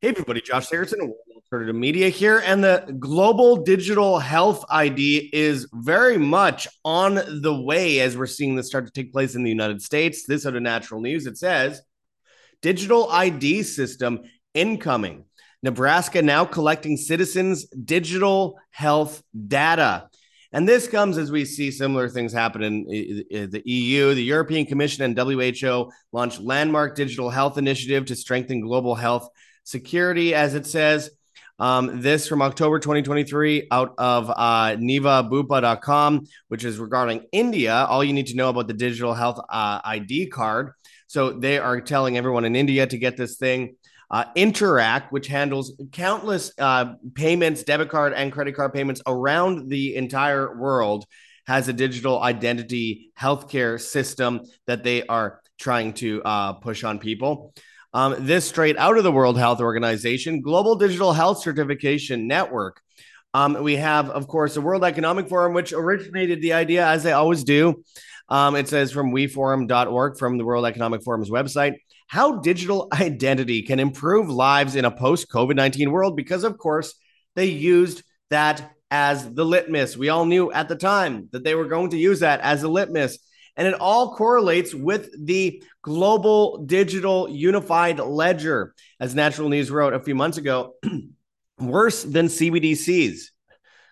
Hey, everybody, Josh Sigurdson, World Alternative Media here. And the global digital health ID is very much on the way as we're seeing this start to take place in the United States. This out of natural news, it says digital ID system incoming. Nebraska now collecting citizens' digital health data. And this comes as we see similar things happen in the EU. The European Commission and WHO launched landmark digital health initiative to strengthen global health security, as it says. Um, this from October 2023 out of uh, which is regarding India. All you need to know about the digital health uh, ID card. So they are telling everyone in India to get this thing. Uh, Interac, which handles countless uh, payments, debit card and credit card payments around the entire world, has a digital identity healthcare system that they are trying to uh, push on people. Um, this straight out of the World Health Organization, Global Digital Health Certification Network. Um, we have, of course, the World Economic Forum, which originated the idea, as they always do. Um, it says from weforum.org from the World Economic Forum's website how digital identity can improve lives in a post COVID 19 world, because, of course, they used that as the litmus. We all knew at the time that they were going to use that as a litmus. And it all correlates with the global digital unified ledger, as Natural News wrote a few months ago. worse than CBDCs.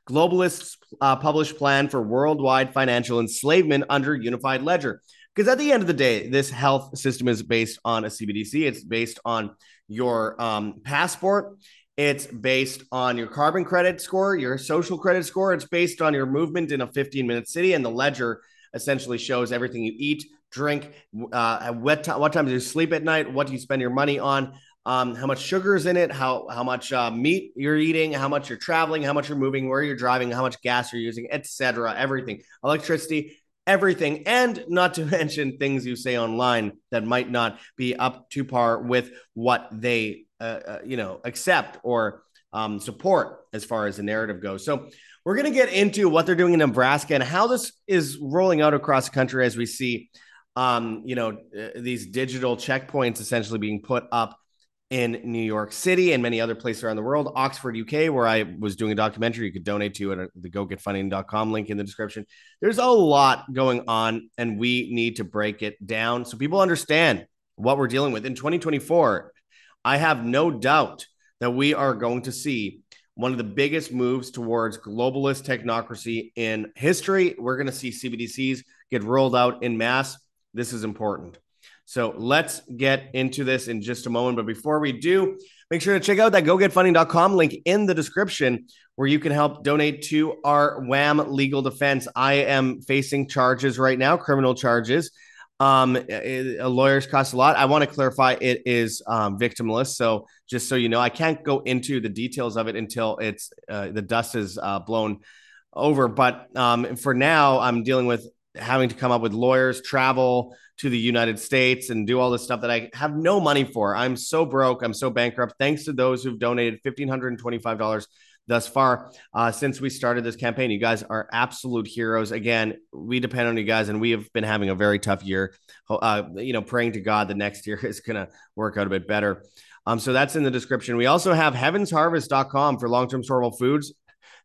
Globalists uh, published plan for worldwide financial enslavement under unified ledger. Because at the end of the day, this health system is based on a CBDC. It's based on your um, passport. It's based on your carbon credit score, your social credit score. It's based on your movement in a 15 minute city. And the ledger essentially shows everything you eat, drink, uh, what, t- what time do you sleep at night, what do you spend your money on, um, how much sugar is in it, how how much uh, meat you're eating, how much you're traveling, how much you're moving, where you're driving, how much gas you're using, etc. Everything, electricity, everything, and not to mention things you say online that might not be up to par with what they uh, uh, you know accept or um, support as far as the narrative goes. So we're going to get into what they're doing in Nebraska and how this is rolling out across the country as we see, um, you know, uh, these digital checkpoints essentially being put up in New York City and many other places around the world. Oxford, UK, where I was doing a documentary, you could donate to at the gogetfunding.com link in the description. There's a lot going on, and we need to break it down so people understand what we're dealing with. In 2024, I have no doubt that we are going to see one of the biggest moves towards globalist technocracy in history. We're going to see CBDCs get rolled out in mass. This is important. So let's get into this in just a moment. But before we do, make sure to check out that gogetfunding.com link in the description where you can help donate to our WAM legal defense. I am facing charges right now, criminal charges. Um, it, lawyers cost a lot. I want to clarify it is um, victimless. So just so you know, I can't go into the details of it until it's uh, the dust is uh, blown over. But um, for now, I'm dealing with having to come up with lawyers, travel to the United States, and do all this stuff that I have no money for. I'm so broke. I'm so bankrupt. Thanks to those who've donated fifteen hundred and twenty-five dollars thus far uh, since we started this campaign. You guys are absolute heroes. Again, we depend on you guys, and we have been having a very tough year. Uh, you know, praying to God the next year is going to work out a bit better. Um, so that's in the description. We also have heavensharvest.com for long term storable foods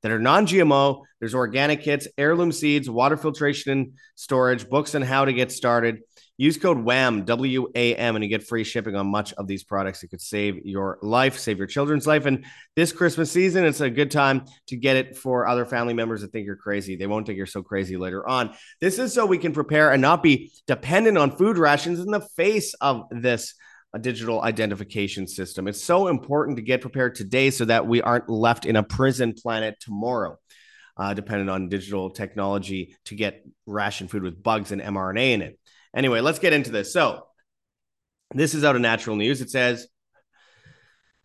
that are non GMO. There's organic kits, heirloom seeds, water filtration and storage, books on how to get started. Use code WAM, W A M, and you get free shipping on much of these products. It could save your life, save your children's life. And this Christmas season, it's a good time to get it for other family members that think you're crazy. They won't think you're so crazy later on. This is so we can prepare and not be dependent on food rations in the face of this a digital identification system. It's so important to get prepared today so that we aren't left in a prison planet tomorrow, uh, dependent on digital technology to get ration food with bugs and mRNA in it. Anyway, let's get into this. So, this is out of natural news. It says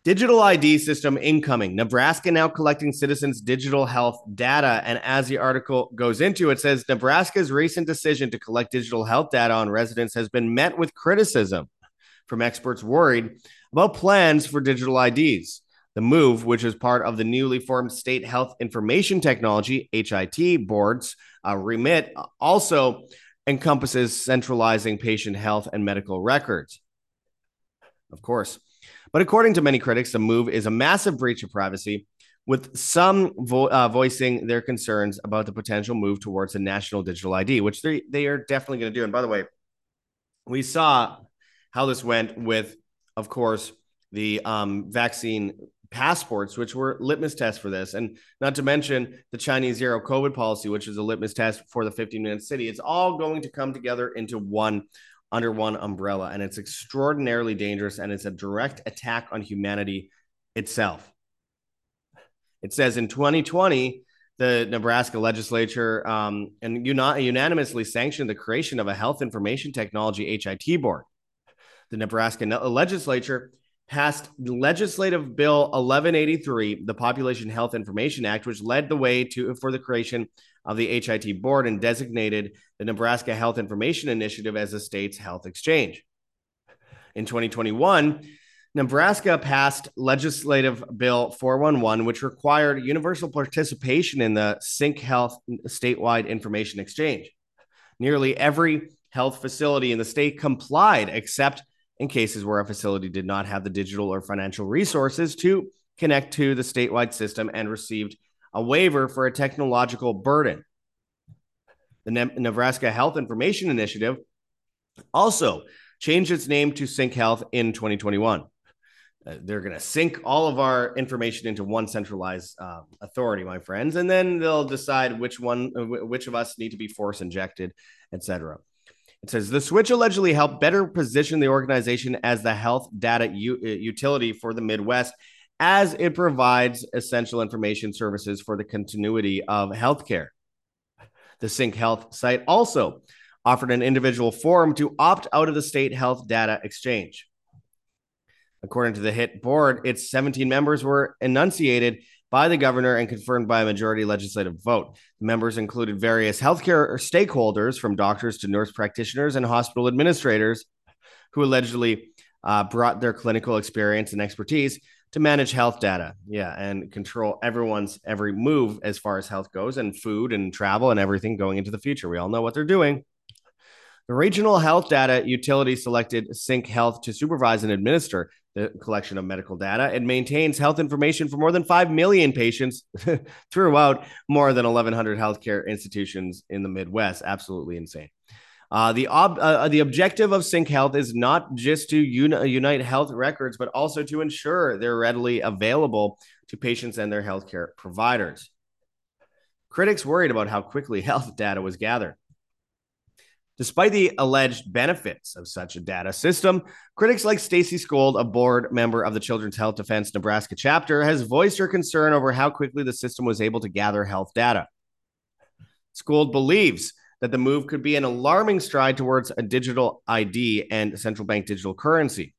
digital ID system incoming. Nebraska now collecting citizens' digital health data. And as the article goes into, it says Nebraska's recent decision to collect digital health data on residents has been met with criticism from experts worried about plans for digital IDs. The move, which is part of the newly formed State Health Information Technology HIT boards uh, remit, also encompasses centralizing patient health and medical records. Of course. But according to many critics, the move is a massive breach of privacy, with some vo- uh, voicing their concerns about the potential move towards a national digital ID, which they, they are definitely going to do. And by the way, we saw how this went with, of course, the um, vaccine passports, which were litmus tests for this. And not to mention the Chinese zero COVID policy, which is a litmus test for the 15 minute city. It's all going to come together into one under one umbrella. And it's extraordinarily dangerous. And it's a direct attack on humanity itself. It says in 2020, the Nebraska legislature um, and uni- unanimously sanctioned the creation of a health information technology HIT board. The Nebraska legislature passed legislative bill 1183 the population health information act which led the way to for the creation of the HIT board and designated the Nebraska Health Information Initiative as the state's health exchange. In 2021, Nebraska passed legislative bill 411 which required universal participation in the CyncHealth statewide information exchange. Nearly every health facility in the state complied except in cases where a facility did not have the digital or financial resources to connect to the statewide system and received a waiver for a technological burden. The ne- Nebraska Health Information Initiative also changed its name to CyncHealth in 2021. Uh, they're going to sync all of our information into one centralized uh, authority, my friends, and then they'll decide which one, uh, which of us need to be force injected, etc. It says the switch allegedly helped better position the organization as the health data u- uh, utility for the Midwest as it provides essential information services for the continuity of healthcare. The CyncHealth site also offered an individual form to opt out of the state health data exchange. According to the HIT board, its 17 members were enunciated by the governor and confirmed by a majority legislative vote. The members included various healthcare stakeholders, from doctors to nurse practitioners and hospital administrators, who allegedly uh, brought their clinical experience and expertise to manage health data. Yeah, and control everyone's every move as far as health goes, and food and travel and everything going into the future. We all know what they're doing. The regional health data utility selected CyncHealth to supervise and administer the collection of medical data. It maintains health information for more than 5 million patients throughout more than 1,100 healthcare institutions in the Midwest. Absolutely insane. Uh, the ob- uh, the objective of CyncHealth is not just to uni- unite health records, but also to ensure they're readily available to patients and their healthcare providers. Critics worried about how quickly health data was gathered. Despite the alleged benefits of such a data system, critics like Stacy Skold, a board member of the Children's Health Defense Nebraska chapter, has voiced her concern over how quickly the system was able to gather health data. Skold believes that the move could be an alarming stride towards a digital ID and central bank digital currency.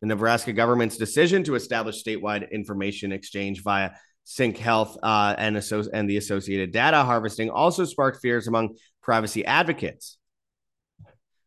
The Nebraska government's decision to establish statewide information exchange via CyncHealth uh, and, and the associated data harvesting also sparked fears among privacy advocates.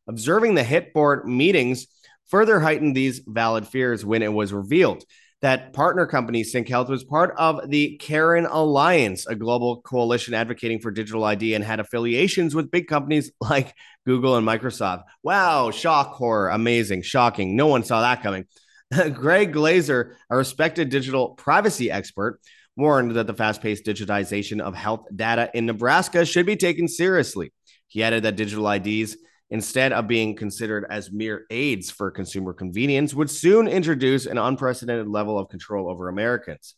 Observing the HIT board meetings further heightened these valid fears when it was revealed that partner company CyncHealth was part of the CARIN Alliance, a global coalition advocating for digital ID and had affiliations with big companies like Google and Microsoft. Wow, shock, horror, amazing, shocking. No one saw that coming. Greg Glaser, a respected digital privacy expert, warned that the fast paced digitization of health data in Nebraska should be taken seriously. He added that digital IDs, instead of being considered as mere aids for consumer convenience, would soon introduce an unprecedented level of control over Americans.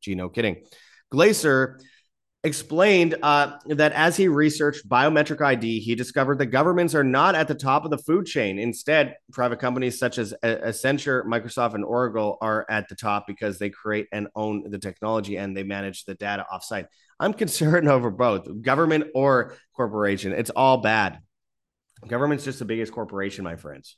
Gee, no kidding. Glaser explained uh, that as he researched biometric ID, he discovered that governments are not at the top of the food chain. Instead, private companies such as Accenture, Microsoft, and Oracle are at the top because they create and own the technology and they manage the data offsite. I'm concerned over both government or corporation. It's all bad. Government's just the biggest corporation, my friends.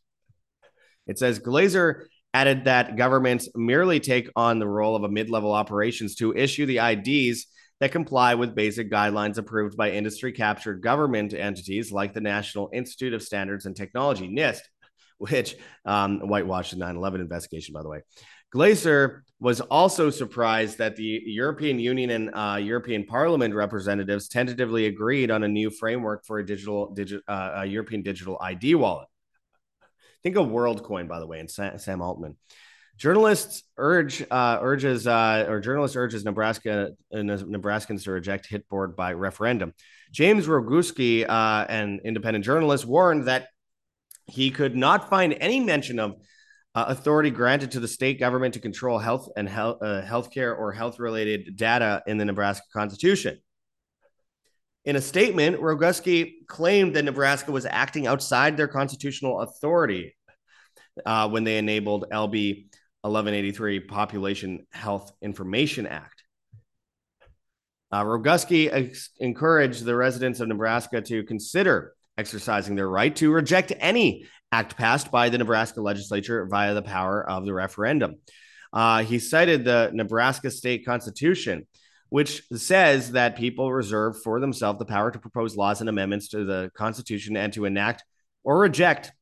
It says Glaser added that governments merely take on the role of a mid level operations to issue the IDs that comply with basic guidelines approved by industry captured government entities like the National Institute of Standards and Technology, NIST, which um, whitewashed the 9 11 investigation, by the way. Glaser was also surprised that the European Union and uh, European Parliament representatives tentatively agreed on a new framework for a digital, digi- uh, a European digital ID wallet. Think of WorldCoin, by the way, and Sam Altman. Journalists urge uh, urges uh, or journalists urges Nebraska uh, Nebraskans to reject hit board by referendum. James Roguski, uh, an independent journalist, warned that he could not find any mention of uh, authority granted to the state government to control health and health uh, healthcare or health related data in the Nebraska Constitution. In a statement, Roguski claimed that Nebraska was acting outside their constitutional authority when they enabled LB 1183 Population Health Information Act. Uh, Roguski ex- encouraged the residents of Nebraska to consider exercising their right to reject any act passed by the Nebraska legislature via the power of the referendum. Uh, he cited the Nebraska state constitution, which says that people reserve for themselves the power to propose laws and amendments to the constitution and to enact or reject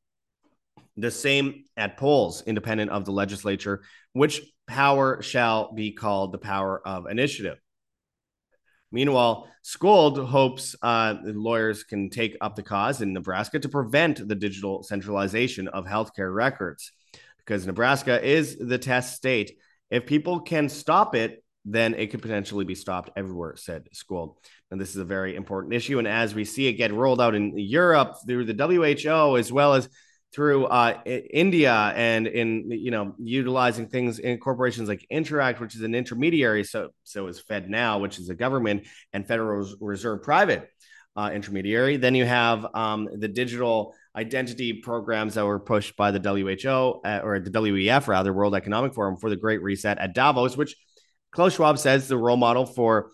the same at polls, independent of the legislature, which power shall be called the power of initiative. Meanwhile, Skold hopes uh, lawyers can take up the cause in Nebraska to prevent the digital centralization of healthcare records because Nebraska is the test state. If people can stop it, then it could potentially be stopped everywhere, said Skold. And this is a very important issue. And as we see it get rolled out in Europe through the WHO, as well as through uh, India and in you know utilizing things in corporations like Interac, which is an intermediary. So so is FedNow, which is a government and Federal Reserve private uh, intermediary. Then you have um, the digital identity programs that were pushed by the WHO uh, or the WEF rather, World Economic Forum for the Great Reset at Davos, which Klaus Schwab says the role model for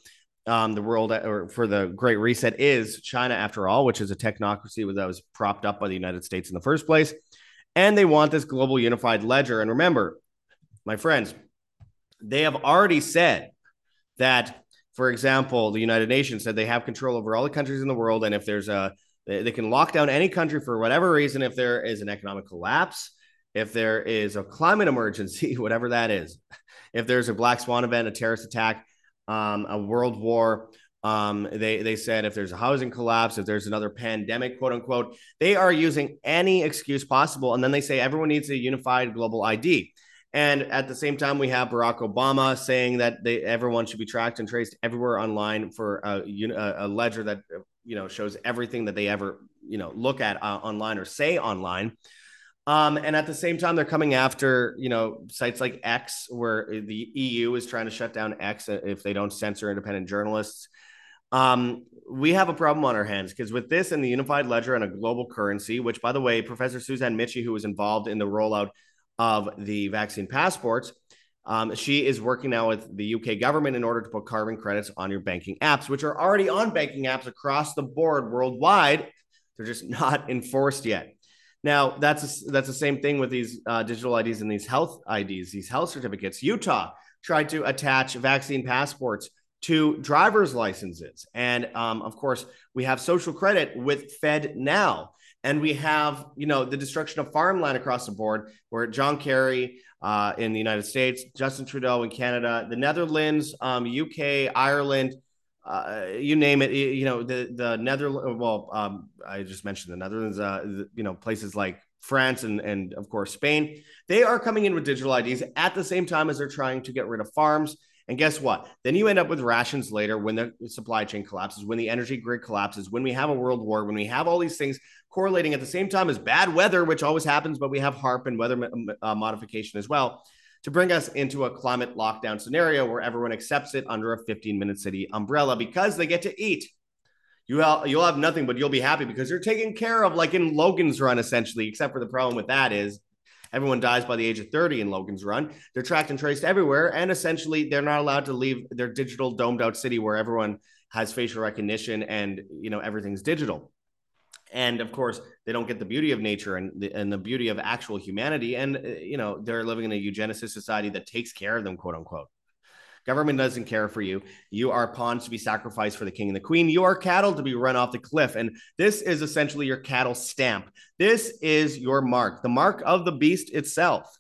um, the world or for the Great Reset is China, after all, which is a technocracy that was propped up by the United States in the first place. And they want this global unified ledger. And remember, my friends, they have already said that, for example, the United Nations said they have control over all the countries in the world. And if there's a, they can lock down any country for whatever reason, if there is an economic collapse, if there is a climate emergency, whatever that is, if there's a black swan event, a terrorist attack, um, a world war. Um, they they said if there's a housing collapse, if there's another pandemic, quote unquote, they are using any excuse possible, and then they say everyone needs a unified global ID. And at the same time, we have Barack Obama saying that they, everyone should be tracked and traced everywhere online for a, a ledger that you know shows everything that they ever you know look at uh, online or say online. Um, and at the same time, they're coming after you know sites like X, where the EU is trying to shut down X if they don't censor independent journalists. Um, we have a problem on our hands because with this and the unified ledger and a global currency, which by the way, Professor Suzanne Michie, who was involved in the rollout of the vaccine passports, um, she is working now with the UK government in order to put carbon credits on your banking apps, which are already on banking apps across the board worldwide. They're just not enforced yet. Now that's a, that's the same thing with these uh, digital IDs and these health IDs, these health certificates. Utah tried to attach vaccine passports to driver's licenses, and um, of course we have social credit with FedNow, and we have you know the destruction of farmland across the board, where John Kerry uh, in the United States, Justin Trudeau in Canada, the Netherlands, um, UK, Ireland uh, you name it, you know, the, the Netherlands, well, um, I just mentioned the Netherlands, uh, you know, places like France and, and of course, Spain, they are coming in with digital IDs at the same time as they're trying to get rid of farms. And guess what? Then you end up with rations later when the supply chain collapses, when the energy grid collapses, when we have a world war, when we have all these things correlating at the same time as bad weather, which always happens, but we have HAARP and weather uh, modification as well to bring us into a climate lockdown scenario where everyone accepts it under a 15 minute city umbrella because they get to eat. You will, you'll have nothing, but you'll be happy because you're taken care of, like in Logan's Run, essentially. Except for the problem with that is everyone dies by the age of 30 in Logan's Run. They're tracked and traced everywhere, and essentially they're not allowed to leave their digital domed out city where everyone has facial recognition and you know everything's digital and of course they don't get the beauty of nature and the, and the beauty of actual humanity. And uh, you know they're living in a eugenicist society that takes care of them quote unquote. Government doesn't care for you. You are pawns to be sacrificed for the king and the queen. You are cattle to be run off the cliff. And this is essentially your cattle stamp. This is your mark the mark of the beast itself.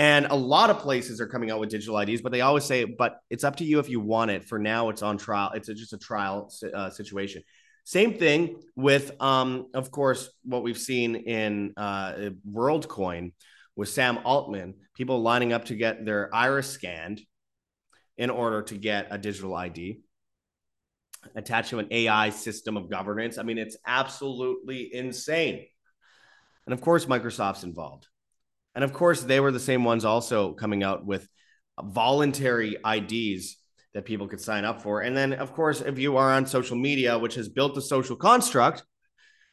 And a lot of places are coming out with digital IDs, but they always say, but it's up to you if you want it. For now, it's on trial. It's a, just a trial uh, situation. Same thing with, um, of course, what we've seen in uh, WorldCoin with Sam Altman, people lining up to get their iris scanned in order to get a digital ID attached to an AI system of governance. I mean, it's absolutely insane. And of course, Microsoft's involved. And of course, they were the same ones also coming out with voluntary IDs that people could sign up for. And then, of course, if you are on social media, which has built a social construct,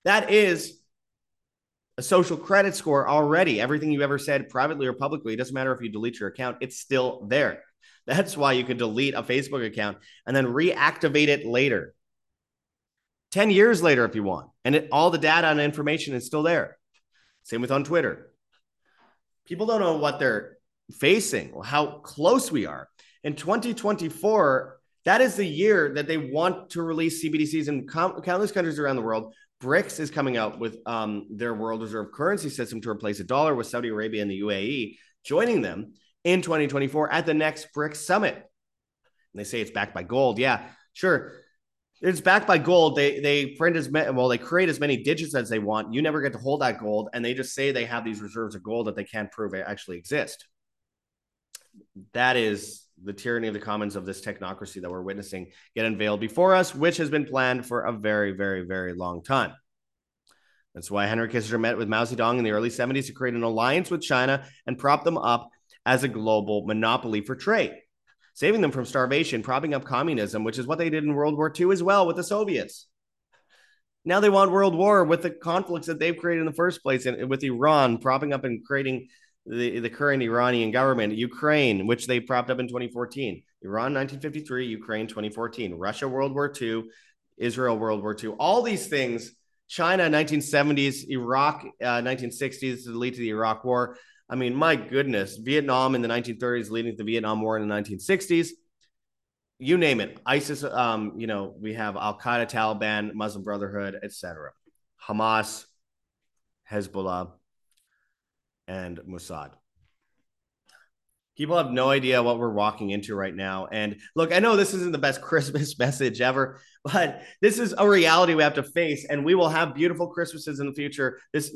that is a social credit score already. Everything you ever said privately or publicly, it doesn't matter if you delete your account, it's still there. That's why you could delete a Facebook account and then reactivate it later. 10 years later, if you want. And it, all the data and information is still there. Same with on Twitter. People don't know what they're facing how close we are. In 2024, that is the year that they want to release CBDCs in com- countless countries around the world. BRICS is coming out with um, their world reserve currency system to replace a dollar with Saudi Arabia and the UAE joining them in 2024 at the next BRICS summit. And they say it's backed by gold. Yeah, sure. It's backed by gold. They they print as many, well, they create as many digits as they want. You never get to hold that gold, and they just say they have these reserves of gold that they can't prove it actually exist. That is the tyranny of the commons of this technocracy that we're witnessing get unveiled before us, which has been planned for a very, very, very long time. That's why Henry Kissinger met with Mao Zedong in the early 70s to create an alliance with China and prop them up as a global monopoly for trade, saving them from starvation, propping up communism, which is what they did in World War II as well with the Soviets. Now they want world war with the conflicts that they've created in the first place, and with Iran propping up and creating the, the current Iranian government, Ukraine, which they propped up in 2014, Iran 1953, Ukraine 2014, Russia World War II, Israel World War II, all these things, China 1970s, Iraq uh, 1960s to lead to the Iraq War. I mean, my goodness, Vietnam in the 1930s leading to the Vietnam War in the 1960s. You name it, ISIS. Um, you know, we have Al Qaeda, Taliban, Muslim Brotherhood, etc. Hamas, Hezbollah, and Mossad. People have no idea what we're walking into right now. And look, I know this isn't the best Christmas message ever, but this is a reality we have to face. And we will have beautiful Christmases in the future. This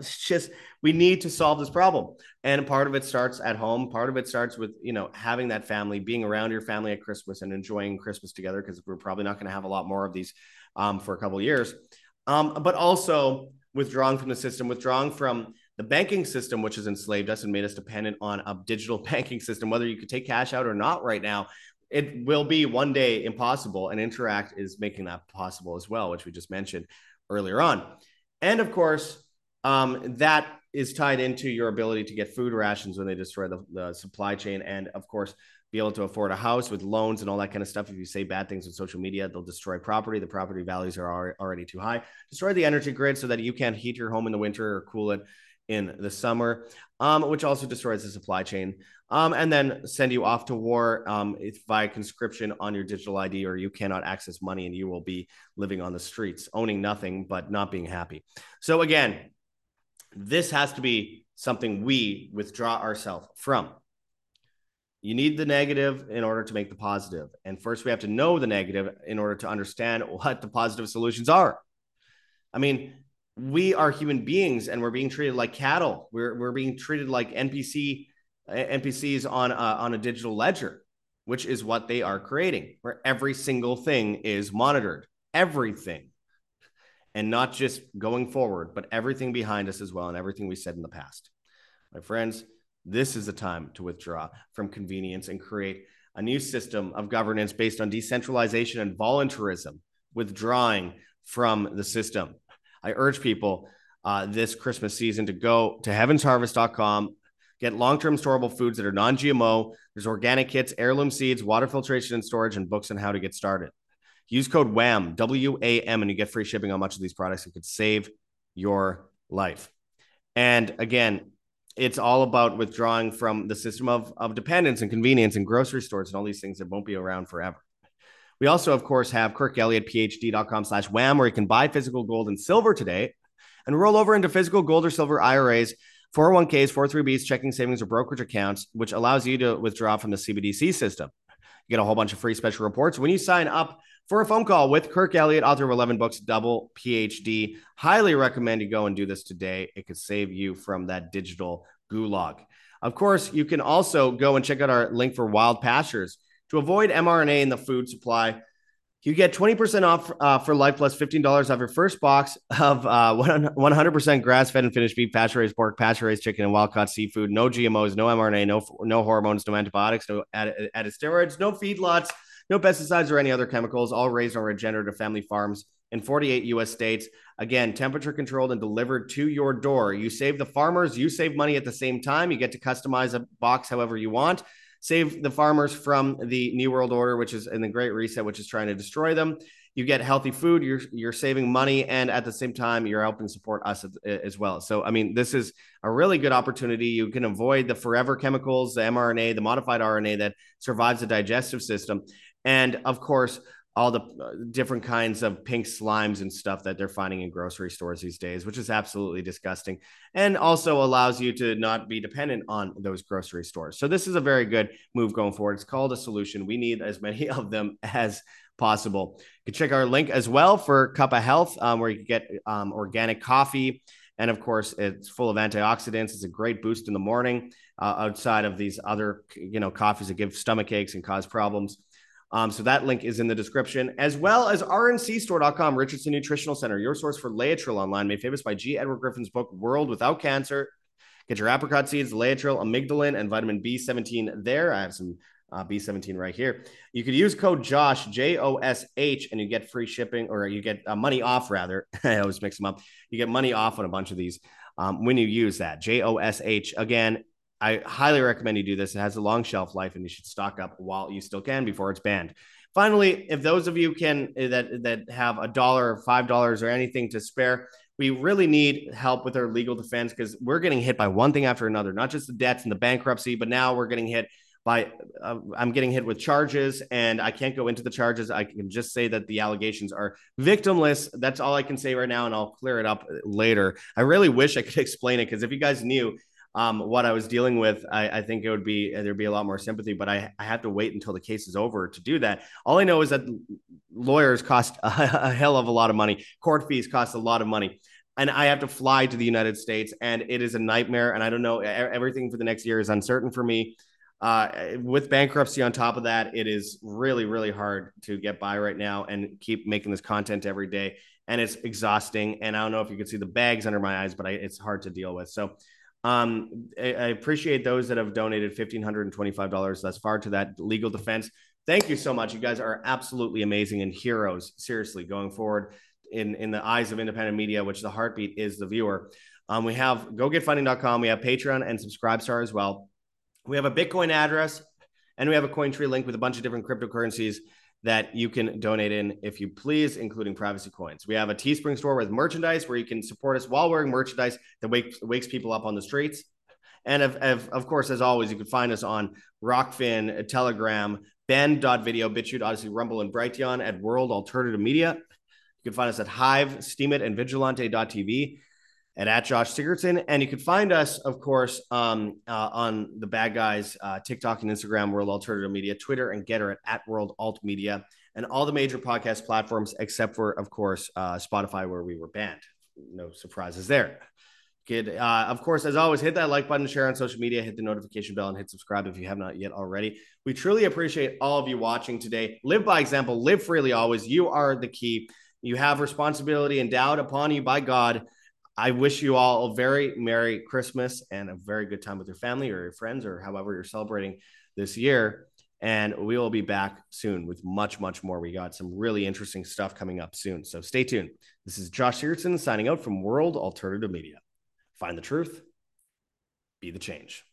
is just, we need to solve this problem. And part of it starts at home. Part of it starts with, you know, having that family, being around your family at Christmas and enjoying Christmas together, because we're probably not going to have a lot more of these um, for a couple years. Um, but also withdrawing from the system, withdrawing from the banking system, which has enslaved us and made us dependent on a digital banking system, whether you could take cash out or not right now, it will be one day impossible. And Interac is making that possible as well, which we just mentioned earlier on. And of course, um, that is tied into your ability to get food rations when they destroy the, the supply chain. And of course, be able to afford a house with loans and all that kind of stuff. If you say bad things on social media, they'll destroy property. The property values are already too high. Destroy the energy grid so that you can't heat your home in the winter or cool it in the summer, um, which also destroys the supply chain. Um, and then send you off to war um, via conscription on your digital ID, or you cannot access money and you will be living on the streets, owning nothing but not being happy. So, again, this has to be something we withdraw ourselves from. You need the negative in order to make the positive. And first, we have to know the negative in order to understand what the positive solutions are. I mean, we are human beings and we're being treated like cattle. We're, we're being treated like NPC uh, NPCs on a, on a digital ledger, which is what they are creating, where every single thing is monitored, everything, and not just going forward, but everything behind us as well, and everything we said in the past. My friends, this is a time to withdraw from convenience and create a new system of governance based on decentralization and voluntarism, withdrawing from the system. I urge people uh, this Christmas season to go to heavensharvest.com, get long term storable foods that are non GMO. There's organic kits, heirloom seeds, water filtration and storage, and books on how to get started. Use code WAM, W A M, and you get free shipping on much of these products. It could save your life. And again, it's all about withdrawing from the system of, of dependence and convenience and grocery stores and all these things that won't be around forever. We also, of course, have Kirk Elliott, phd.com slash wam, where you can buy physical gold and silver today and roll over into physical gold or silver IRAs, 401ks, 403bs, checking savings, or brokerage accounts, which allows you to withdraw from the CBDC system. You get a whole bunch of free special reports when you sign up for a phone call with Kirk Elliott, author of 11 books, double PhD. Highly recommend you go and do this today. It could save you from that digital gulag. Of course, you can also go and check out our link for wild pastures to avoid mRNA in the food supply. You get 20% off uh, for life plus $15 off your first box of uh, 100% grass fed and finished beef, pasture raised pork, pasture raised chicken, and wild caught seafood. No GMOs, no mRNA, no, no hormones, no antibiotics, no added, added steroids, no feedlots, no pesticides or any other chemicals, all raised on regenerative family farms in 48 US states. Again, temperature controlled and delivered to your door. You save the farmers, you save money at the same time. You get to customize a box however you want. Save the farmers from the New World Order, which is in the Great Reset, which is trying to destroy them. You get healthy food, you're you're saving money, and at the same time, you're helping support us as, as well. So, I mean, this is a really good opportunity. You can avoid the forever chemicals, the mRNA, the modified RNA that survives the digestive system, and of course, all the uh, different kinds of pink slimes and stuff that they're finding in grocery stores these days, which is absolutely disgusting and also allows you to not be dependent on those grocery stores. So, this is a very good move going forward. It's called a solution. We need as many of them as possible. You can check our link as well for Cup of Health, um, where you can get um, organic coffee. And of course, it's full of antioxidants. It's a great boost in the morning uh, outside of these other, you know, coffees that give stomach aches and cause problems. Um, so that link is in the description, as well as rncstore.com, Richardson Nutritional Center, your source for Laetrile online, made famous by G. Edward Griffin's book, World Without Cancer. Get your apricot seeds, Laetrile, amygdalin, and vitamin B17 there. I have some uh, B17 right here. You could use code Josh, J O S H, and you get free shipping or you get uh, money off, rather. I always mix them up. You get money off on a bunch of these um, when you use that. J O S H. Again, I highly recommend you do this. It has a long shelf life, and you should stock up while you still can before it's banned. Finally, if those of you can eh, that that have a dollar or five dollars or anything to spare, we really need help with our legal defense because we're getting hit by one thing after another. Not just the debts and the bankruptcy, but now we're getting hit by uh, I'm getting hit with charges, and I can't go into the charges. I can just say that the allegations are victimless. That's all I can say right now, and I'll clear it up later. I really wish I could explain it because if you guys knew um, what I was dealing with, I, I, think it would be there'd be a lot more sympathy. But I, I have to wait until the case is over to do that. All I know is that lawyers cost a, a hell of a lot of money. Court fees cost a lot of money and I have to fly to the United States, and it is a nightmare. And I don't know, everything for the next year is uncertain for me. Uh, with bankruptcy on top of that, it is really, really hard to get by right now and keep making this content every day. And it's exhausting. And I don't know if you can see the bags under my eyes, but I, it's hard to deal with. So um, I, I appreciate those that have donated $1,525 thus far to that legal defense. Thank you so much. You guys are absolutely amazing and heroes, seriously, going forward in, in the eyes of independent media, which the heartbeat is the viewer. Um, we have gogetfunding.com, we have Patreon and Subscribestar as well. We have a Bitcoin address and we have a Cointree link with a bunch of different cryptocurrencies that you can donate in if you please, including privacy coins. We have a Teespring store with merchandise where you can support us while wearing merchandise that wakes, wakes people up on the streets. And of, of, of course, as always, you can find us on Rokfin, Telegram, Banned.video, BitChute, Odysee, Rumble, and Brighteon at World Alternative Media. You can find us at Hive, Steemit, and Vigilante.tv and at Josh Sigurdson. And you can find us, of course, um, uh, on the bad guys, uh, TikTok and Instagram, World Alternative Media, Twitter and Gettr at, at World Alt Media, and all the major podcast platforms, except for, of course, uh, Spotify, where we were banned. No surprises there. Good. Uh, of course, as always, hit that like button, share on social media, hit the notification bell, and hit subscribe if you have not yet already. We truly appreciate all of you watching today. Live by example, live freely always. You are the key. You have responsibility endowed upon you by God I wish you all a very Merry Christmas and a very good time with your family or your friends or however you're celebrating this year. And we will be back soon with much, much more. We got some really interesting stuff coming up soon. So stay tuned. This is Josh Sigurdson signing out from World Alternative Media. Find the truth, be the change.